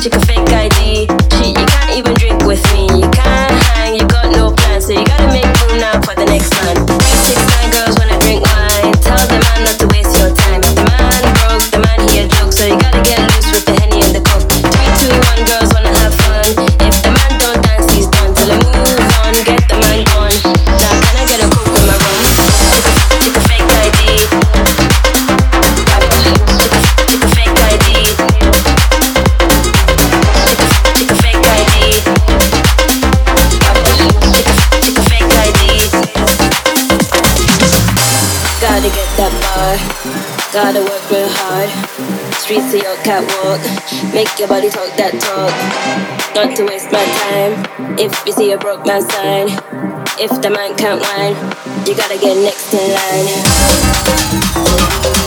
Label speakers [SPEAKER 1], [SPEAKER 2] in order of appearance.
[SPEAKER 1] magic of. Gotta get that bar, gotta work real hard. Streets to your catwalk, make your body talk that talk. Not to waste my time, if you see a broke man sign. If the man can't whine, you gotta get next in line.